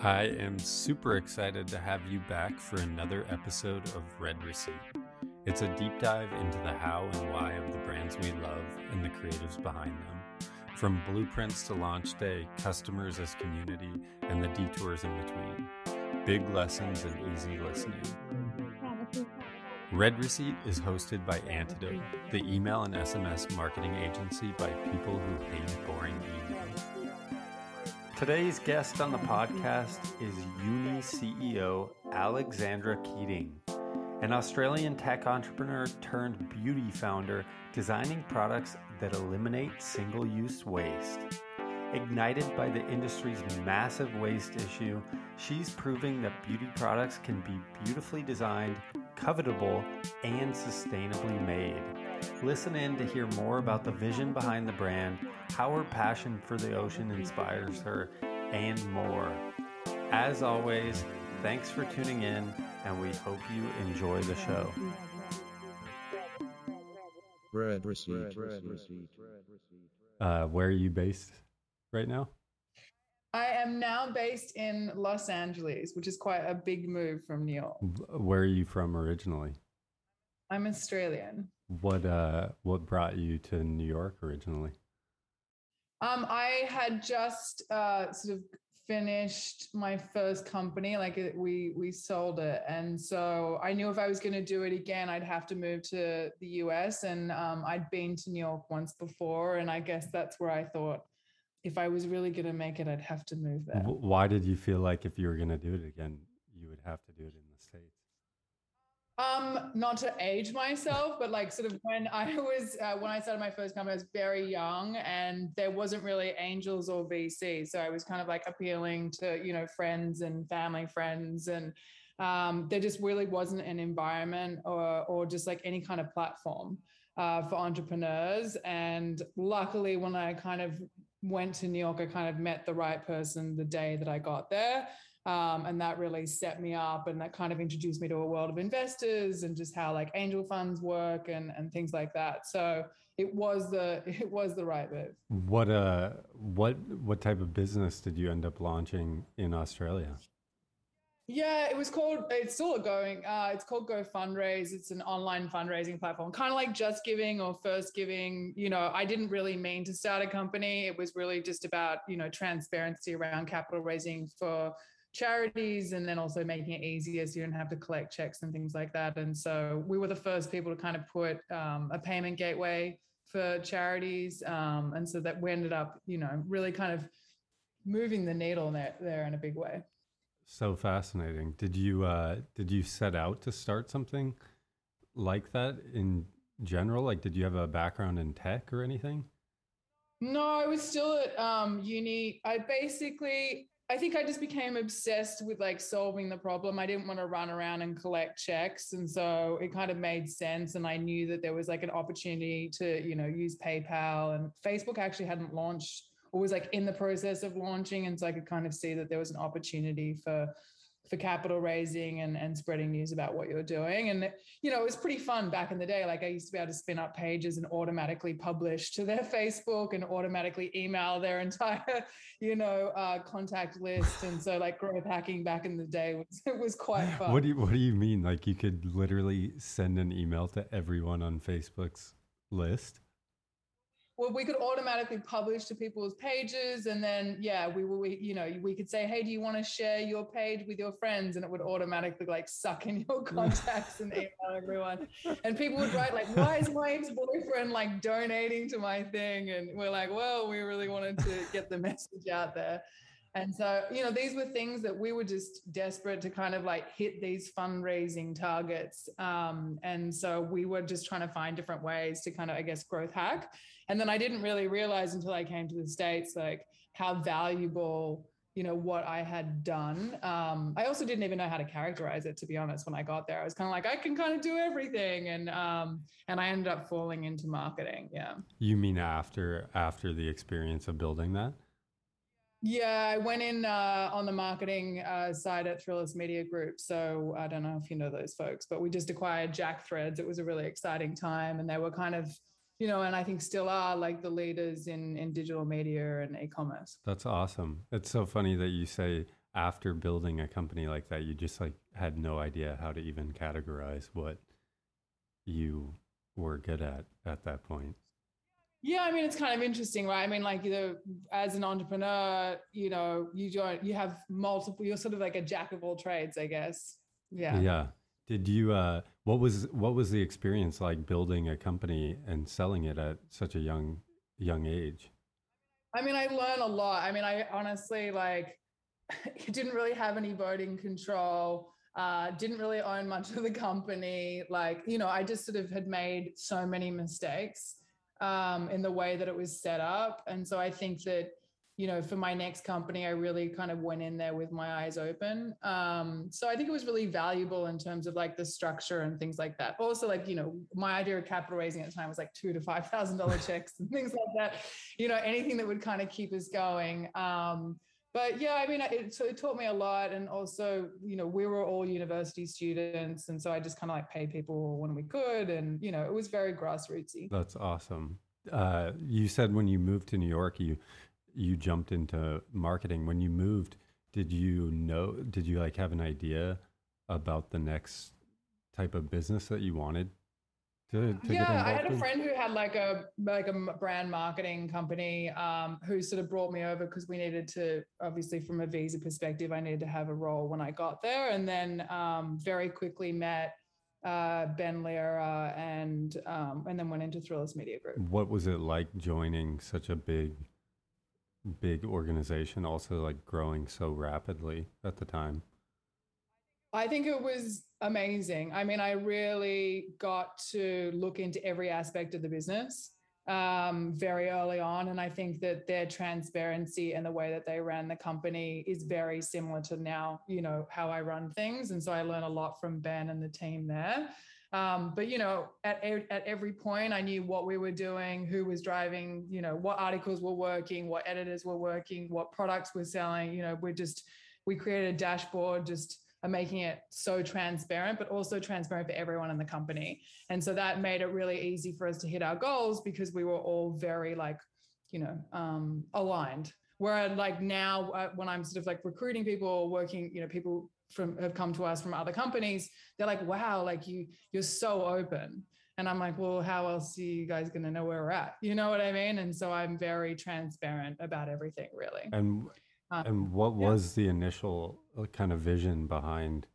I am super excited to have you back for another episode of Red Receipt. It's a deep dive into the how and why of the brands we love and the creatives behind them. From blueprints to launch day, customers as community, and the detours in between. Big lessons and easy listening. Red Receipt is hosted by Antidote, the email and SMS marketing agency by people who hate boring emails. Today's guest on the podcast is Uni CEO Alexandra Keating, an Australian tech entrepreneur turned beauty founder designing products that eliminate single use waste. Ignited by the industry's massive waste issue, she's proving that beauty products can be beautifully designed, covetable, and sustainably made. Listen in to hear more about the vision behind the brand, how her passion for the ocean inspires her, and more. As always, thanks for tuning in, and we hope you enjoy the show. Red receipt. Uh, where are you based right now? I am now based in Los Angeles, which is quite a big move from New York. Where are you from originally? I'm Australian. What uh, what brought you to New York originally? Um, I had just uh, sort of finished my first company like we we sold it. And so i knew if i was going to do it again i'd have to move to the us and um, i'd been to new york once before and i guess that's where i thought if i was really going to make it i'd have to move there. Why did you feel like if you were going to do it again you would have to do it in um, not to age myself, but like sort of when I was uh, when I started my first company, I was very young, and there wasn't really angels or VC, so I was kind of like appealing to you know friends and family friends, and um, there just really wasn't an environment or or just like any kind of platform uh, for entrepreneurs. And luckily, when I kind of went to New York, I kind of met the right person the day that I got there. Um, and that really set me up and that kind of introduced me to a world of investors and just how like angel funds work and, and things like that. So it was the it was the right move. What uh what what type of business did you end up launching in Australia? Yeah, it was called. It's still going. Uh, it's called GoFundraise. It's an online fundraising platform, kind of like JustGiving or First Giving. You know, I didn't really mean to start a company. It was really just about you know transparency around capital raising for charities and then also making it easier so you don't have to collect checks and things like that. And so we were the first people to kind of put um, a payment gateway for charities. Um, and so that we ended up, you know, really kind of moving the needle there, there in a big way. So fascinating. Did you uh, did you set out to start something like that in general? Like, did you have a background in tech or anything? No, I was still at um, uni. I basically I think I just became obsessed with like solving the problem. I didn't want to run around and collect checks. And so it kind of made sense. And I knew that there was like an opportunity to, you know, use PayPal and Facebook actually hadn't launched or was like in the process of launching. And so I could kind of see that there was an opportunity for for capital raising and, and spreading news about what you're doing. And, you know, it was pretty fun back in the day. Like I used to be able to spin up pages and automatically publish to their Facebook and automatically email their entire, you know, uh, contact list. And so like growth hacking back in the day was, it was quite fun. What do you, what do you mean? Like you could literally send an email to everyone on Facebook's list? Well, we could automatically publish to people's pages, and then yeah, we will. We, you know, we could say, hey, do you want to share your page with your friends? And it would automatically like suck in your contacts and email everyone. And people would write like, why is my ex-boyfriend like donating to my thing? And we're like, well, we really wanted to get the message out there. And so, you know, these were things that we were just desperate to kind of like hit these fundraising targets. Um, and so we were just trying to find different ways to kind of, I guess, growth hack. And then I didn't really realize until I came to the States, like how valuable, you know, what I had done. Um, I also didn't even know how to characterize it, to be honest, when I got there. I was kind of like, I can kind of do everything. And um, and I ended up falling into marketing. Yeah. You mean after after the experience of building that? Yeah, I went in uh, on the marketing uh, side at Thrillist Media Group. So I don't know if you know those folks, but we just acquired JackThreads. It was a really exciting time, and they were kind of, you know, and I think still are like the leaders in in digital media and e-commerce. That's awesome. It's so funny that you say after building a company like that, you just like had no idea how to even categorize what you were good at at that point. Yeah, I mean it's kind of interesting, right? I mean, like you know, as an entrepreneur, you know, you don't you have multiple. You're sort of like a jack of all trades, I guess. Yeah. Yeah. Did you? Uh, what was what was the experience like building a company and selling it at such a young young age? I mean, I learned a lot. I mean, I honestly like didn't really have any voting control. Uh, didn't really own much of the company. Like, you know, I just sort of had made so many mistakes um, in the way that it was set up. And so I think that, you know, for my next company, I really kind of went in there with my eyes open. Um, so I think it was really valuable in terms of like the structure and things like that. Also, like, you know, my idea of capital raising at the time was like two to five thousand dollar checks and things like that. You know, anything that would kind of keep us going. Um, but yeah, I mean, it, it taught me a lot. And also, you know, we were all university students. And so I just kind of like paid people when we could. And, you know, it was very grassrootsy. That's awesome. Uh, you said when you moved to New York, you, you jumped into marketing. When you moved, did you know, did you like have an idea about the next type of business that you wanted to, to yeah, I had a friend who had like a like a brand marketing company um, who sort of brought me over because we needed to obviously from a visa perspective, I needed to have a role when I got there, and then um, very quickly met uh, Ben Lerer and um, and then went into Thrillist Media Group. What was it like joining such a big big organization, also like growing so rapidly at the time? I think it was amazing. I mean, I really got to look into every aspect of the business um, very early on. And I think that their transparency and the way that they ran the company is very similar to now, you know, how I run things. And so I learned a lot from Ben and the team there. Um, but you know, at at every point, I knew what we were doing, who was driving, you know, what articles were working, what editors were working, what products were selling. You know, we just we created a dashboard just are making it so transparent, but also transparent for everyone in the company. And so that made it really easy for us to hit our goals because we were all very like, you know, um, aligned. Where like now, uh, when I'm sort of like recruiting people or working, you know, people from have come to us from other companies, they're like, "Wow, like you, you're so open." And I'm like, well, how else are you guys going to know where we're at? You know what I mean? And so I'm very transparent about everything, really. And um, and what yeah. was the initial uh, kind of vision behind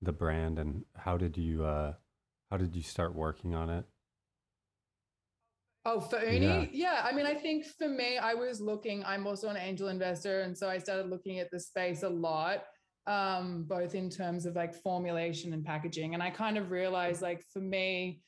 the brand, and how did you uh, how did you start working on it? Oh, for Uni? Yeah. yeah. I mean, I think for me, I was looking, I'm also an angel investor. And so I started looking at the space a lot, um, both in terms of like formulation and packaging. And I kind of realized, like, for me,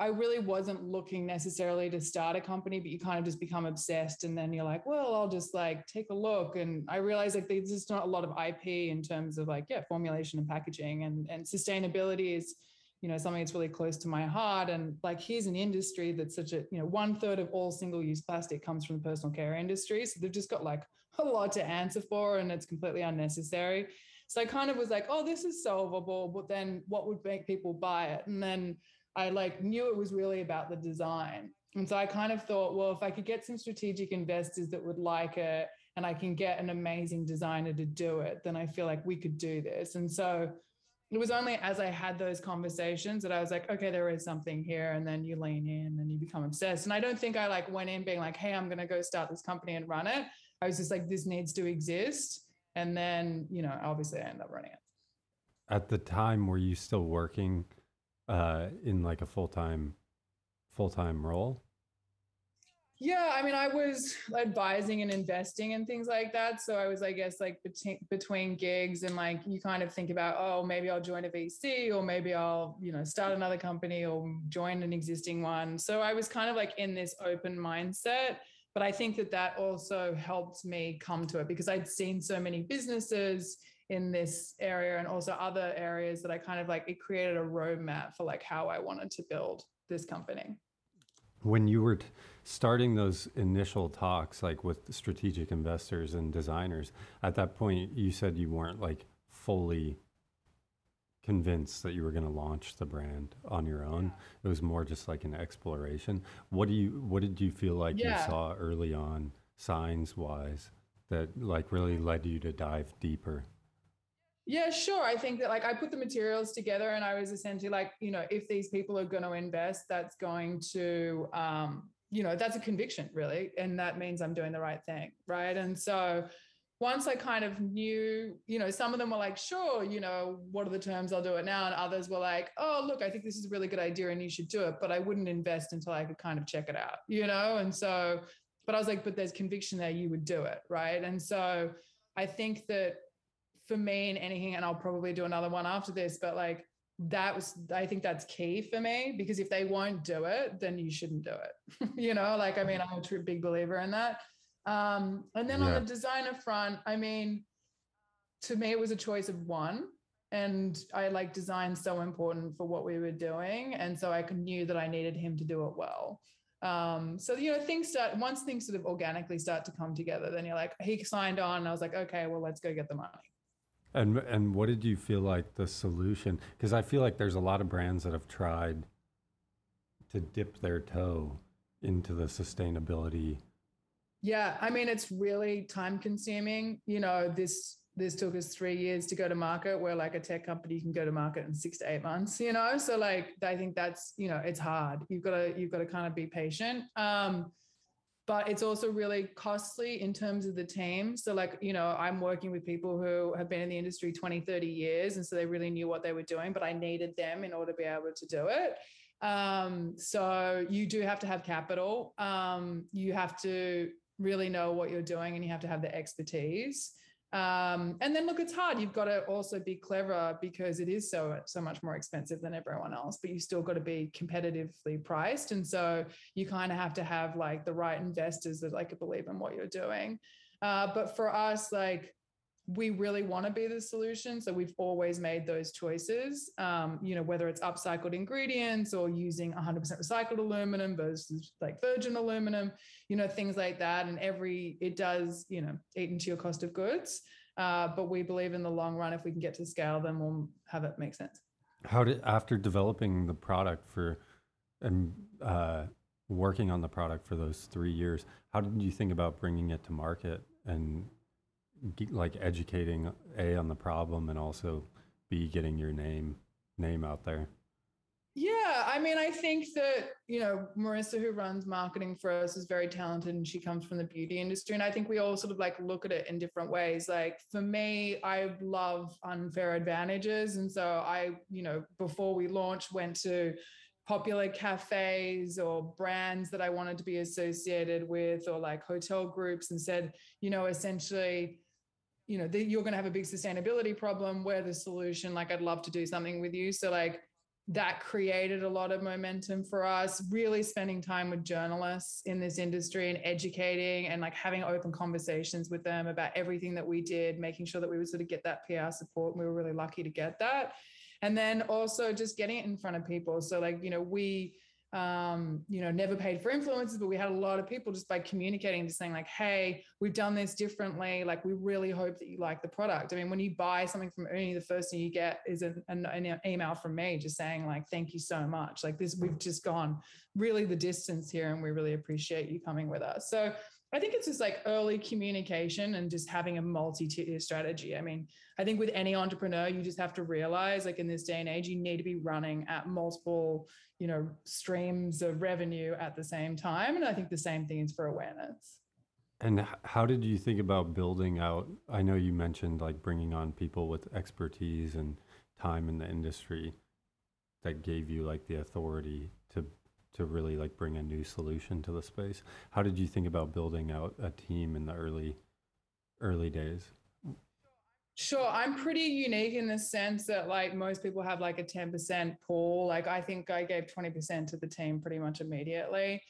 I really wasn't looking necessarily to start a company, but you kind of just become obsessed. And then you're like, well, I'll just like take a look. And I realized like there's just not a lot of IP in terms of like, yeah, formulation and packaging and, and sustainability is, you know, something that's really close to my heart. And like, here's an industry that's such a, you know, one third of all single use plastic comes from the personal care industry. So they've just got like a lot to answer for and it's completely unnecessary. So I kind of was like, oh, this is solvable, but then what would make people buy it? And then I like knew it was really about the design. And so I kind of thought, well, if I could get some strategic investors that would like it and I can get an amazing designer to do it, then I feel like we could do this. And so it was only as I had those conversations that I was like, okay, there is something here. And then you lean in and you become obsessed. And I don't think I like went in being like, hey, I'm going to go start this company and run it. I was just like, this needs to exist. And then, you know, obviously I ended up running it. At the time, were you still working uh, in like a full time full time role? Yeah, I mean, I was advising and investing and things like that. So I was, I guess, like between between gigs and like you kind of think about, oh, maybe I'll join a VC or maybe I'll, you know, start another company or join an existing one. So I was kind of like in this open mindset. But I think that that also helped me come to it because I'd seen so many businesses in this area and also other areas that I kind of like it created a roadmap for like how I wanted to build this company. When you were t- starting those initial talks, like with strategic investors and designers, at that point you said you weren't like fully convinced that you were going to launch the brand on your own. Yeah. It was more just like an exploration. What do you what did you feel like yeah. you saw early on signs wise that like really led you to dive deeper? Yeah, sure. I think that like I put the materials together and I was essentially like, you know, if these people are going to invest, that's going to, um, you know, that's a conviction really. And that means I'm doing the right thing. Right. And so once I kind of knew, you know, some of them were like, sure, you know, what are the terms? I'll do it now. And others were like, oh, look, I think this is a really good idea and you should do it. But I wouldn't invest until I could kind of check it out, you know? And so, but I was like, but there's conviction there, you would do it. Right. And so I think that for me in anything, and I'll probably do another one after this, but like that was, I think that's key for me because if they won't do it, then you shouldn't do it. you know, like, I mean, I'm a true big believer in that. Um, and then yeah. on the designer front, I mean, to me, it was a choice of one. And I like design so important for what we were doing. And so I knew that I needed him to do it well. Um, so you know, things start once things sort of organically start to come together, then you're like, he signed on, and I was like, okay, well, let's go get the money. And and what did you feel like the solution? Because I feel like there's a lot of brands that have tried to dip their toe into the sustainability yeah, I mean it's really time consuming. You know, this this took us three years to go to market, where like a tech company can go to market in six to eight months. You know, so like I think that's you know it's hard. You've got to you've got to kind of be patient. Um, but it's also really costly in terms of the team. So like, you know, I'm working with people who have been in the industry 20, 30 years. And so they really knew what they were doing, but I needed them in order to be able to do it. Um, so you do have to have capital. Um, you have to really know what you're doing and you have to have the expertise. Um, and then look, it's hard. You've got to also be clever because it is so so much more expensive than everyone else. But you still got to be competitively priced, and so you kind of have to have like the right investors that like believe in what you're doing. Uh, but for us, like we really want to be the solution. So we've always made those choices, um, you know, whether it's upcycled ingredients or using 100% recycled aluminum versus like virgin aluminum, you know, things like that. And every, it does, you know, eat into your cost of goods. Uh, but we believe in the long run, if we can get to scale, then we'll have it make sense. How did, after developing the product for, and uh, working on the product for those three years, how did you think about bringing it to market and like educating a on the problem and also b getting your name name out there? Yeah i mean i think that you know marissa who runs marketing for us is very talented and she comes from the beauty industry and i think we all sort of like look at it in different ways. Like for me i love unfair advantages and so i you know before we launched went to popular cafes or brands that i wanted to be associated with or like hotel groups and said you know essentially you know the, you're going to have a big sustainability problem where the solution like i'd love to do something with you. So like that created a lot of momentum for us really spending time with journalists in this industry and educating and like having open conversations with them about everything that we did making sure that we would sort of get that pr support and we were really lucky to get that. And then also just getting it in front of people. So like you know we um, you know, never paid for influencers, but we had a lot of people just by communicating, just saying like, "Hey, we've done this differently. Like, we really hope that you like the product." I mean, when you buy something from Uni, the first thing you get is an, an, an, email from me just saying like, "Thank you so much." Like this, we've just gone really the distance here, and we really appreciate you coming with us. So I think it's just like early communication and just having a multi-tier strategy. I mean, I think with any entrepreneur, you just have to realize, like in this day and age, you need to be running at multiple, you know, streams of revenue at the same time. And I think the same thing is for awareness. And how did you think about building out? I know you mentioned like bringing on people with expertise and time in the industry that gave you like the authority to to really like bring a new solution to the space. How did you think about building out a team in the early early days? Sure, I'm pretty unique in the sense that like most people have like a 10% pool. Like I think I gave 20% to the team pretty much immediately.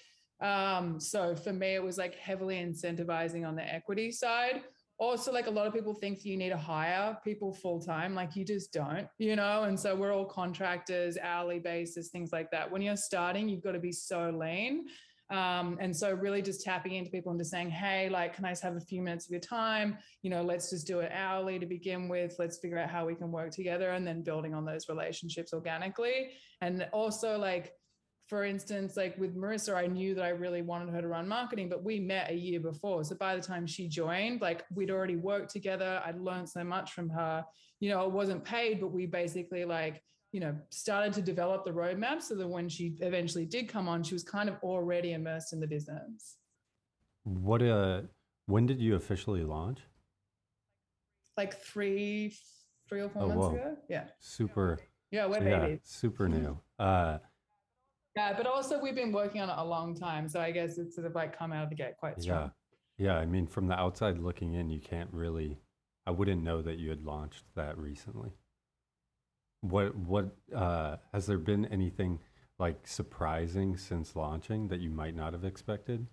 Um, so for me, it was like heavily incentivizing on the equity side also like a lot of people think you need to hire people full time like you just don't you know? And so we're all contractors hourly basis things like that. When you're starting you've got to be so lean um, and so really just tapping into people and just saying hey like can i just have a few minutes of your time? You know let's just do it hourly to begin with. Let's figure out how we can work together and then building on those relationships organically. And also like for instance, like with Marissa, I knew that I really wanted her to run marketing, but we met a year before. So by the time she joined, like we'd already worked together. I'd learned so much from her. You know, it wasn't paid, but we basically like, you know, started to develop the roadmap so that when she eventually did come on, she was kind of already immersed in the business. What uh when did you officially launch? Like three, three or four oh, months whoa. ago. Yeah. Super. Yeah, we're so yeah, super new. Uh yeah, but also we've been working on it a long time, so I guess it's sort of like come out of the gate quite strong. Yeah, yeah. I mean, from the outside looking in, you can't really. I wouldn't know that you had launched that recently. What what uh, has there been anything like surprising since launching that you might not have expected?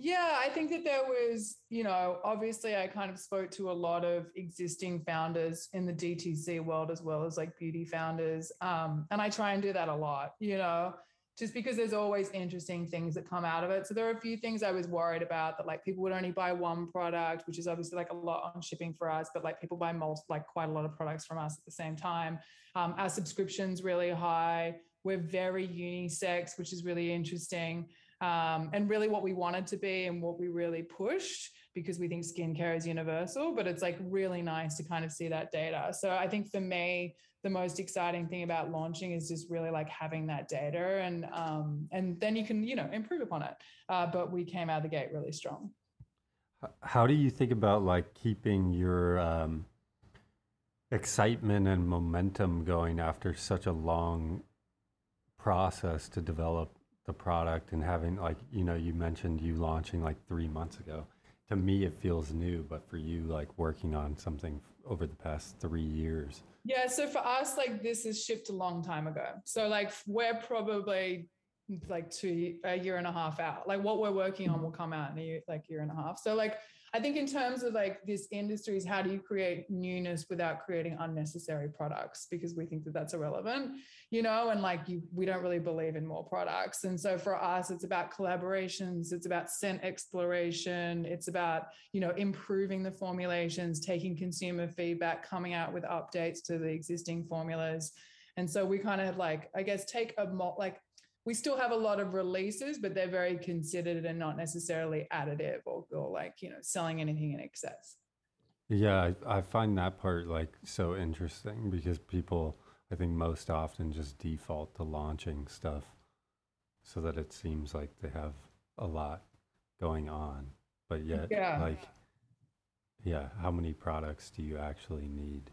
Yeah, I think that there was, you know, obviously I kind of spoke to a lot of existing founders in the DTC world as well as like beauty founders. Um, and I try and do that a lot, you know just because there's always interesting things that come out of it. So there are a few things I was worried about that like people would only buy one product, which is obviously like a lot on shipping for us, but like people buy multiple, like quite a lot of products from us at the same time. Um, our subscription's really high. We're very unisex, which is really interesting. Um, and really what we wanted to be and what we really pushed because we think skincare is universal, but it's like really nice to kind of see that data. So I think for me, the most exciting thing about launching is just really like having that data and um, and then you can you know improve upon it. Uh, but we came out of the gate really strong. How do you think about like keeping your um, excitement and momentum going after such a long process to develop the product and having like you know you mentioned you launching like three months ago to me it feels new but for you like working on something over the past three years. Yeah so for us like this is shipped a long time ago. So like we're probably like two a year and a half out. Like what we're working on mm-hmm. will come out in a year, like year and a half. So like I think in terms of like this industry is how do you create newness without creating unnecessary products because we think that that's irrelevant, you know, and like you, we don't really believe in more products. And so for us, it's about collaborations, it's about scent exploration, it's about, you know, improving the formulations, taking consumer feedback, coming out with updates to the existing formulas. And so we kind of like, I guess, take a like we still have a lot of releases, but they're very considered and not necessarily additive or, or like, you know, selling anything in excess. Yeah, I, I find that part like so interesting because people, I think, most often just default to launching stuff so that it seems like they have a lot going on. But yet, yeah. like, yeah, how many products do you actually need?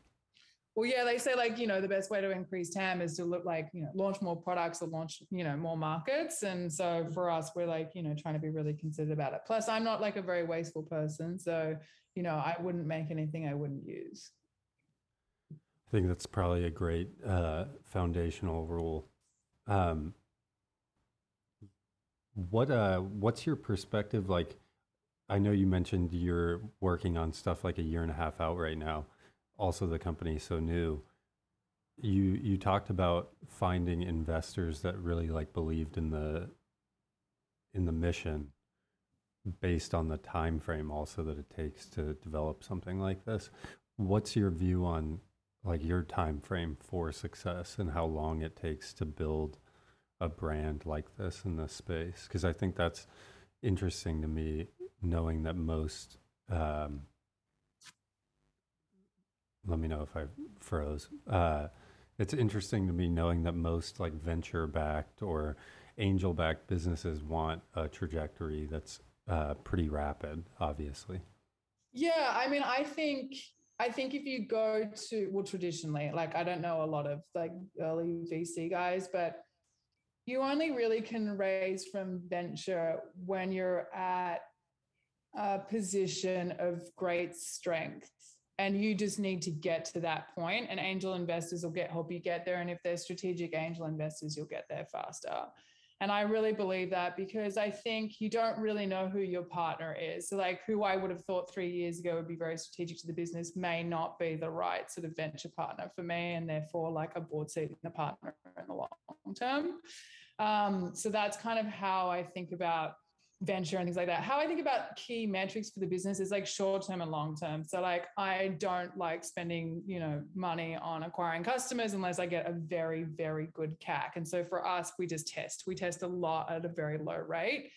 Well, yeah, they say like, you know, the best way to increase TAM is to look like, you know, launch more products or launch, you know, more markets. And so for us, we're like, you know, trying to be really considered about it. Plus, I'm not like a very wasteful person. So, you know, I wouldn't make anything I wouldn't use. I think that's probably a great uh, foundational rule. Um, what uh, what's your perspective like? I know you mentioned you're working on stuff like a year and a half out right now also the company so new you you talked about finding investors that really like believed in the in the mission based on the time frame also that it takes to develop something like this. What's your view on like your time frame for success and how long it takes to build a brand like this in this space? Because i think that's interesting to me knowing that most um, let me know if I froze. Uh, it's interesting to me knowing that most like venture backed or angel backed businesses want a trajectory that's uh, pretty rapid, obviously. Yeah, I mean, I think I think if you go to well, traditionally, like I don't know a lot of like early VC guys, but you only really can raise from venture when you're at a position of great strength and you just need to get to that point and angel investors will get help you get there and if they're strategic angel investors you'll get there faster. And i really believe that because i think you don't really know who your partner is. So like who i would have thought three years ago would be very strategic to the business may not be the right sort of venture partner for me and therefore like a board seat and a partner in the long term. Um, so that's kind of how i think about venture and things like that. How I think about key metrics for the business is like short term and long term. So like I don't like spending, you know, money on acquiring customers unless I get a very, very good CAC. And so for us, we just test. We test a lot at a very low rate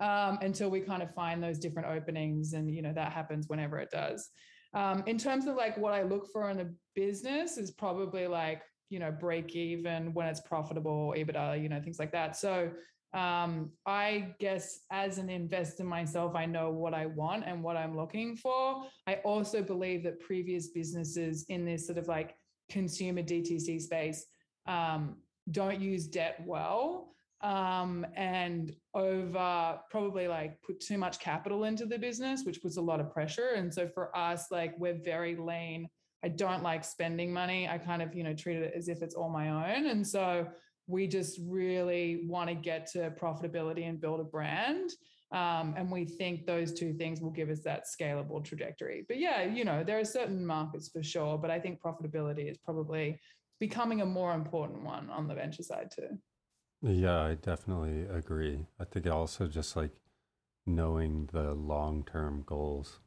um, until we kind of find those different openings. And, you know, that happens whenever it does. Um, in terms of like what I look for in a business is probably like, you know, break even when it's profitable, EBITDA, you know, things like that. So um, I guess as an investor myself, I know what I want and what I'm looking for. I also believe that previous businesses in this sort of like consumer DTC space um, don't use debt well um, and over probably like put too much capital into the business, which puts a lot of pressure. And so for us, like we're very lean. I don't like spending money. I kind of, you know, treat it as if it's all my own. And so we just really want to get to profitability and build a brand. Um, and we think those two things will give us that scalable trajectory. But yeah, you know, there are certain markets for sure, but I think profitability is probably becoming a more important one on the venture side too. Yeah, I definitely agree. I think also just like knowing the long term goals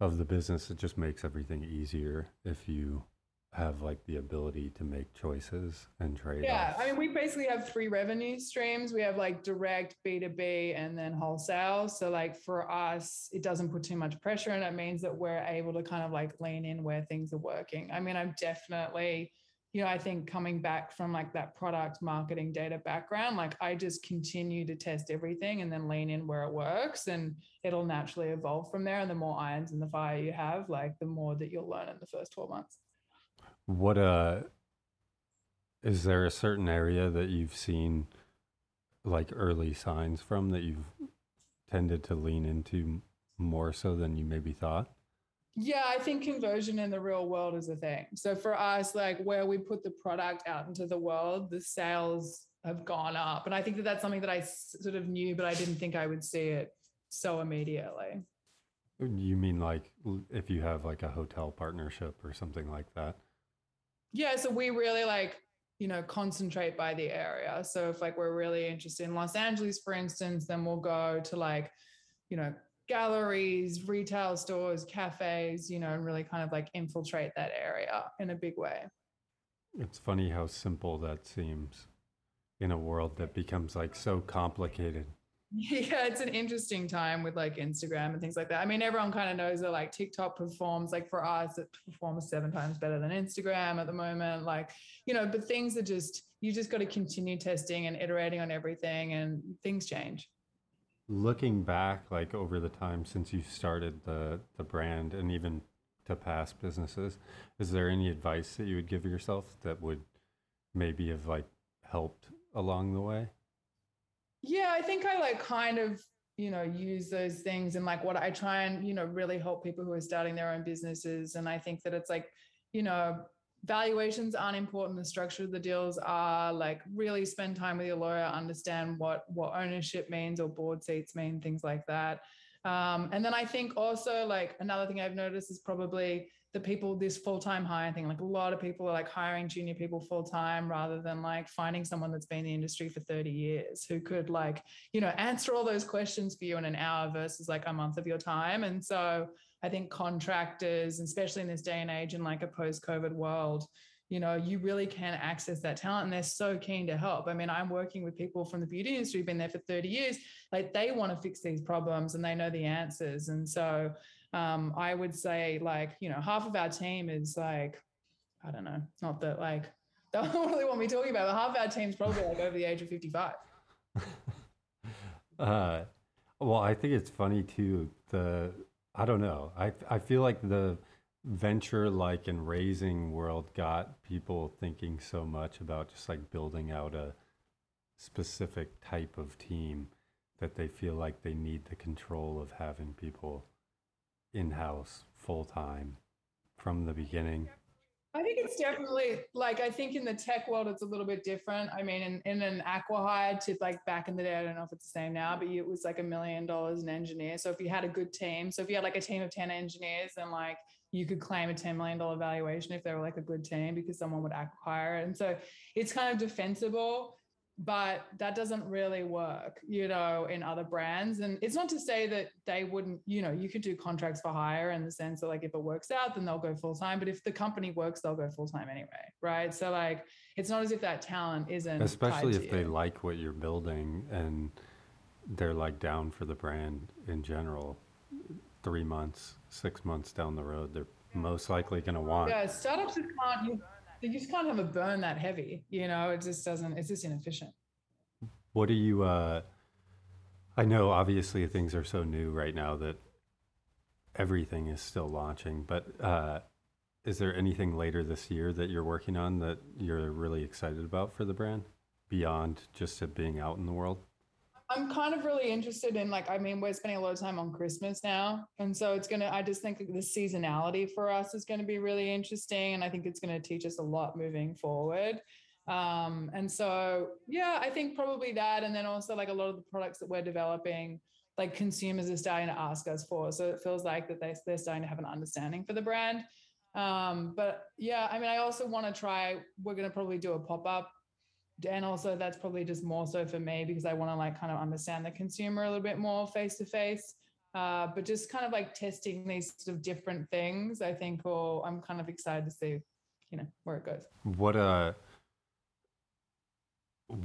of the business, it just makes everything easier if you have like the ability to make choices and trade. Yeah, I mean, we basically have three revenue streams. We have like direct B2B and then wholesale. So like for us, it doesn't put too much pressure and it means that we're able to kind of like lean in where things are working. I mean, I'm definitely you know, I think coming back from like that product marketing data background, like I just continue to test everything and then lean in where it works and it'll naturally evolve from there. And the more irons in the fire you have, like the more that you'll learn in the first 12 months. What, uh, is there a certain area that you've seen like early signs from that you've tended to lean into more so than you maybe thought? Yeah, I think conversion in the real world is a thing. So for us, like where we put the product out into the world, the sales have gone up. And I think that that's something that I sort of knew, but I didn't think I would see it so immediately. You mean like if you have like a hotel partnership or something like that? Yeah. So we really like, you know, concentrate by the area. So if like we're really interested in Los Angeles, for instance, then we'll go to like, you know, galleries, retail stores, cafes, you know, and really kind of like infiltrate that area in a big way. It's funny how simple that seems in a world that becomes like so complicated. Yeah, it's an interesting time with like Instagram and things like that. I mean, everyone kind of knows that like TikTok performs like for us, it performs seven times better than Instagram at the moment. Like, you know, but things are just, you just got to continue testing and iterating on everything and things change looking back like over the time since you started the the brand and even to past businesses is there any advice that you would give yourself that would maybe have like helped along the way yeah i think i like kind of you know use those things and like what i try and you know really help people who are starting their own businesses. And i think that it's like you know valuations aren't important. The structure of the deals are like really spend time with your lawyer understand what what ownership means or board seats mean things like that. Um, and then i think also like another thing i've noticed is probably the people this full-time hire thing like a lot of people are like hiring junior people full-time rather than like finding someone that's been in the industry for 30 years who could like you know answer all those questions for you in an hour versus like a month of your time and so I think contractors, especially in this day and age in like a post COVID world, you know, you really can access that talent and they're so keen to help. I mean, I'm working with people from the beauty industry, been there for 30 years. Like they want to fix these problems and they know the answers. And so um, I would say, like, you know, half of our team is like, I don't know, not that like, they don't really want me talking about, but half our team's probably like over the age of 55. uh, well, I think it's funny too. The I don't know. I I feel like the venture like and raising world got people thinking so much about just like building out a specific type of team that they feel like they need the control of having people in house full time from the beginning. I think it's definitely like I think in the tech world it's a little bit different. I mean, in, in an acqui-hire to like back in the day, I don't know if it's the same now, but it was like a million dollars an engineer. So if you had a good team, so if you had like a team of 10 engineers, then like you could claim a $10 million valuation if they were like a good team because someone would acquire it. And so it's kind of defensible. But that doesn't really work, you know, in other brands. And it's not to say that they wouldn't, you know, you could do contracts for hire in the sense that like if it works out, then they'll go full time. But if the company works, they'll go full time anyway, right? So like it's not as if that talent isn't especially if they like what you're building and they're like down for the brand in general. Three months, six months down the road, they're most likely going to want. Yeah, startups can't. You, just can't have a burn that heavy. You know, it just doesn't. It's just inefficient. What do you? uh I know obviously things are so new right now that everything is still launching, but uh is there anything later this year that you're working on that you're really excited about for the brand beyond just it being out in the world? I'm kind of really interested in like, I mean, we're spending a lot of time on Christmas now. And so it's going to, I just think the seasonality for us is going to be really interesting. And I think it's going to teach us a lot moving forward. Um, and so, yeah, I think probably that. And then also like a lot of the products that we're developing, like consumers are starting to ask us for. So it feels like that they, they're starting to have an understanding for the brand. Um, but yeah, I mean, I also want to try, we're going to probably do a pop up and also that's probably just more so for me because I want to like kind of understand the consumer a little bit more face to face. But just kind of like testing these sort of different things, I think, or I'm kind of excited to see, you know, where it goes. What uh,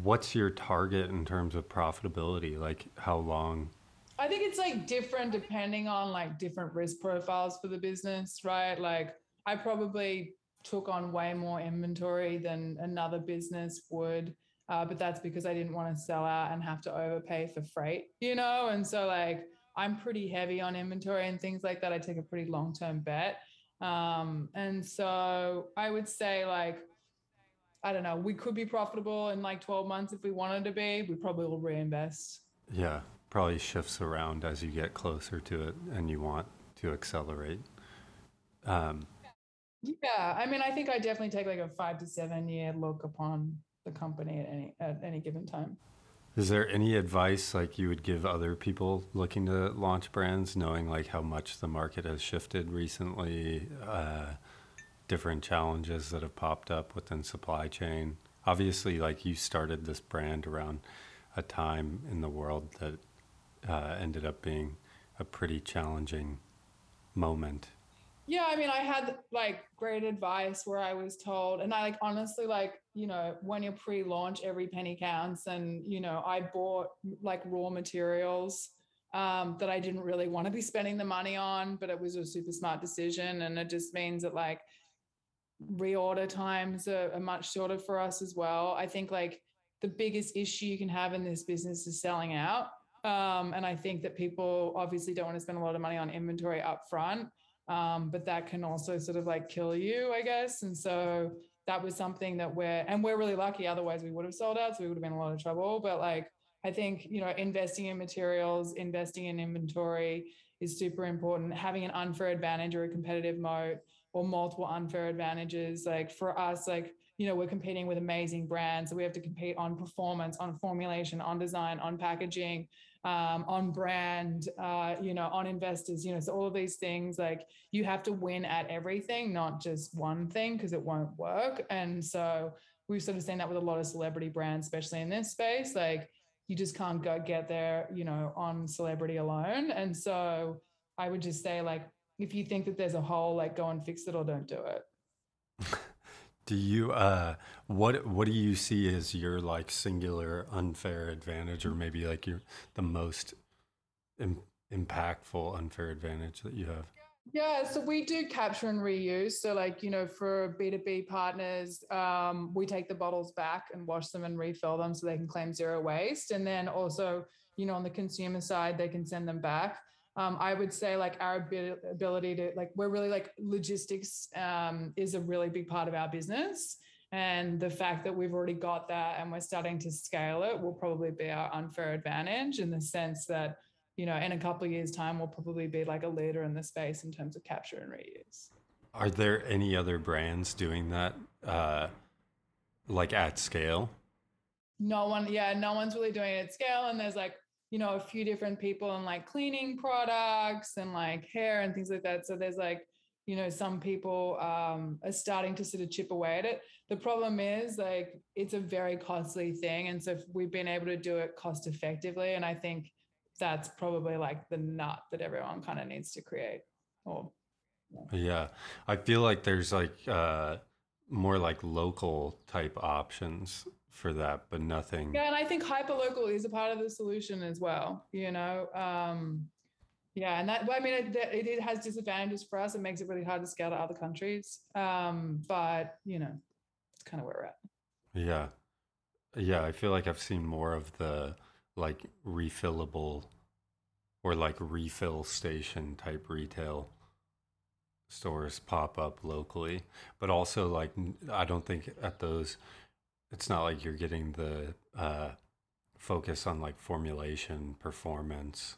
what's your target in terms of profitability? Like how long? I think it's like different depending on like different risk profiles for the business, right? Like I probably took on way more inventory than another business would. Uh, but that's because I didn't want to sell out and have to overpay for freight, you know? And so, like, I'm pretty heavy on inventory and things like that. I take a pretty long term bet. Um, and so I would say, like, I don't know, we could be profitable in like 12 months if we wanted to be. We probably will reinvest. Yeah, probably shifts around as you get closer to it and you want to accelerate. Um, yeah, I mean, I think I definitely take like a five to seven year look upon the company at any at any given time. Is there any advice like you would give other people looking to launch brands, knowing like how much the market has shifted recently, uh, different challenges that have popped up within supply chain? Obviously, like you started this brand around a time in the world that uh, ended up being a pretty challenging moment yeah, I mean, I had like great advice where I was told, and I like honestly, like, you know, when you're pre launch, every penny counts. And, you know, I bought like raw materials um, that I didn't really want to be spending the money on, but it was a super smart decision. And it just means that like reorder times are, are much shorter for us as well. I think like the biggest issue you can have in this business is selling out. Um, and I think that people obviously don't want to spend a lot of money on inventory up front um, but that can also sort of like kill you, I guess. And so that was something that we're, and we're really lucky. Otherwise, we would have sold out. So we would have been in a lot of trouble. But like, I think, you know, investing in materials, investing in inventory is super important. Having an unfair advantage or a competitive moat or multiple unfair advantages. Like for us, like, you know, we're competing with amazing brands. So we have to compete on performance, on formulation, on design, on packaging, um, on brand, uh, you know, on investors, you know, so all of these things, like you have to win at everything, not just one thing, because it won't work. And so we've sort of seen that with a lot of celebrity brands, especially in this space. Like you just can't go get there, you know, on celebrity alone. And so I would just say, like, if you think that there's a hole, like go and fix it or don't do it. Do you uh what what do you see as your like singular unfair advantage or maybe like your the most Im- impactful unfair advantage that you have? Yeah, so we do capture and reuse. So, like, you know, for B2B partners, um, we take the bottles back and wash them and refill them so they can claim zero waste. And then also, you know, on the consumer side, they can send them back um, I would say like our ability to like we're really like logistics um, is a really big part of our business. And the fact that we've already got that and we're starting to scale it will probably be our unfair advantage in the sense that, you know, in a couple of years' time, we'll probably be like a leader in the space in terms of capture and reuse. Are there any other brands doing that, uh, like at scale? No one, yeah, no one's really doing it at scale. And there's like you know, a few different people in like cleaning products and like hair and things like that. So there's like, you know, some people um, are starting to sort of chip away at it. The problem is like it's a very costly thing. And so we've been able to do it cost effectively. And I think that's probably like the nut that everyone kind of needs to create. Or yeah. I feel like there's like uh more like local type options for that, but nothing. Yeah, and I think hyperlocal is a part of the solution as well. You know, um, yeah, and that well, I mean, it, it, has disadvantages for us. It makes it really hard to scale to other countries. Um, but you know, it's kind of where we're at. Yeah, yeah. I feel like I've seen more of the like refillable or like refill station type retail stores pop up locally, but also like I don't think at those. It's not like you're getting the uh, focus on like formulation performance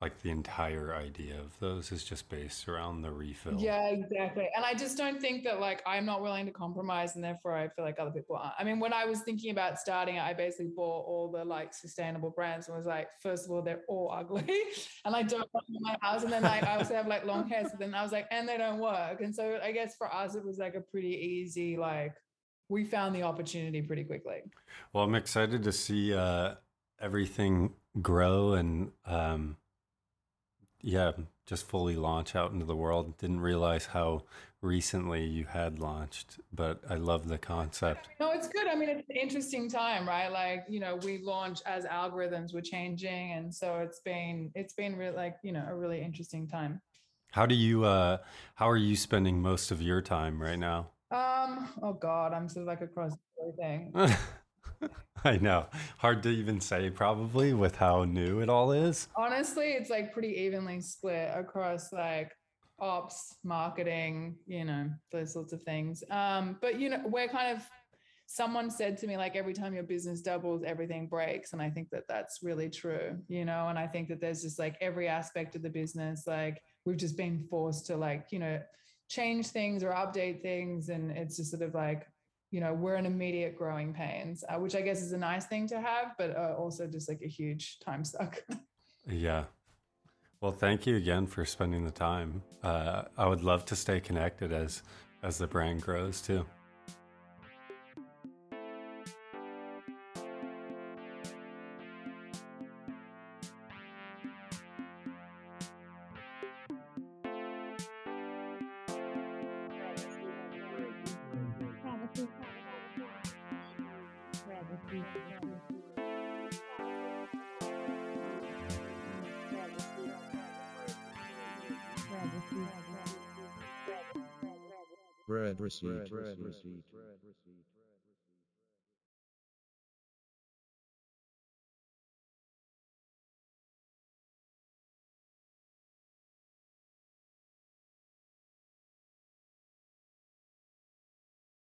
like the entire idea of those is just based around the refill. Yeah, exactly. And I just don't think that like I'm not willing to compromise and therefore I feel like other people aren't. I mean, when I was thinking about starting I basically bought all the like sustainable brands and was like, first of all, they're all ugly and I don't want them in my house. And then like I also have like long hair. So then I was like, and they don't work. And so I guess for us it was like a pretty easy, like we found the opportunity pretty quickly. Well, I'm excited to see uh everything grow and um yeah, just fully launch out into the world. Didn't realize how recently you had launched, but I love the concept. No, it's good. I mean, it's an interesting time, right? Like, you know, we launched as algorithms were changing. And so it's been, it's been really like, you know, a really interesting time. How do you, uh, how are you spending most of your time right now? Um, oh God, I'm sort of like across everything. I know. Hard to even say, probably, with how new it all is. Honestly, it's like pretty evenly split across like ops, marketing, you know, those sorts of things. Um, but, you know, we're kind of, someone said to me, like, every time your business doubles, everything breaks. And I think that that's really true, you know, and I think that there's just like every aspect of the business, like, we've just been forced to, like, you know, change things or update things. And it's just sort of like, you know we're in immediate growing pains uh, which i guess is a nice thing to have but uh, also just like a huge time suck. Yeah. Well thank you again for spending the time. Uh, i would love to stay connected as as the brand grows too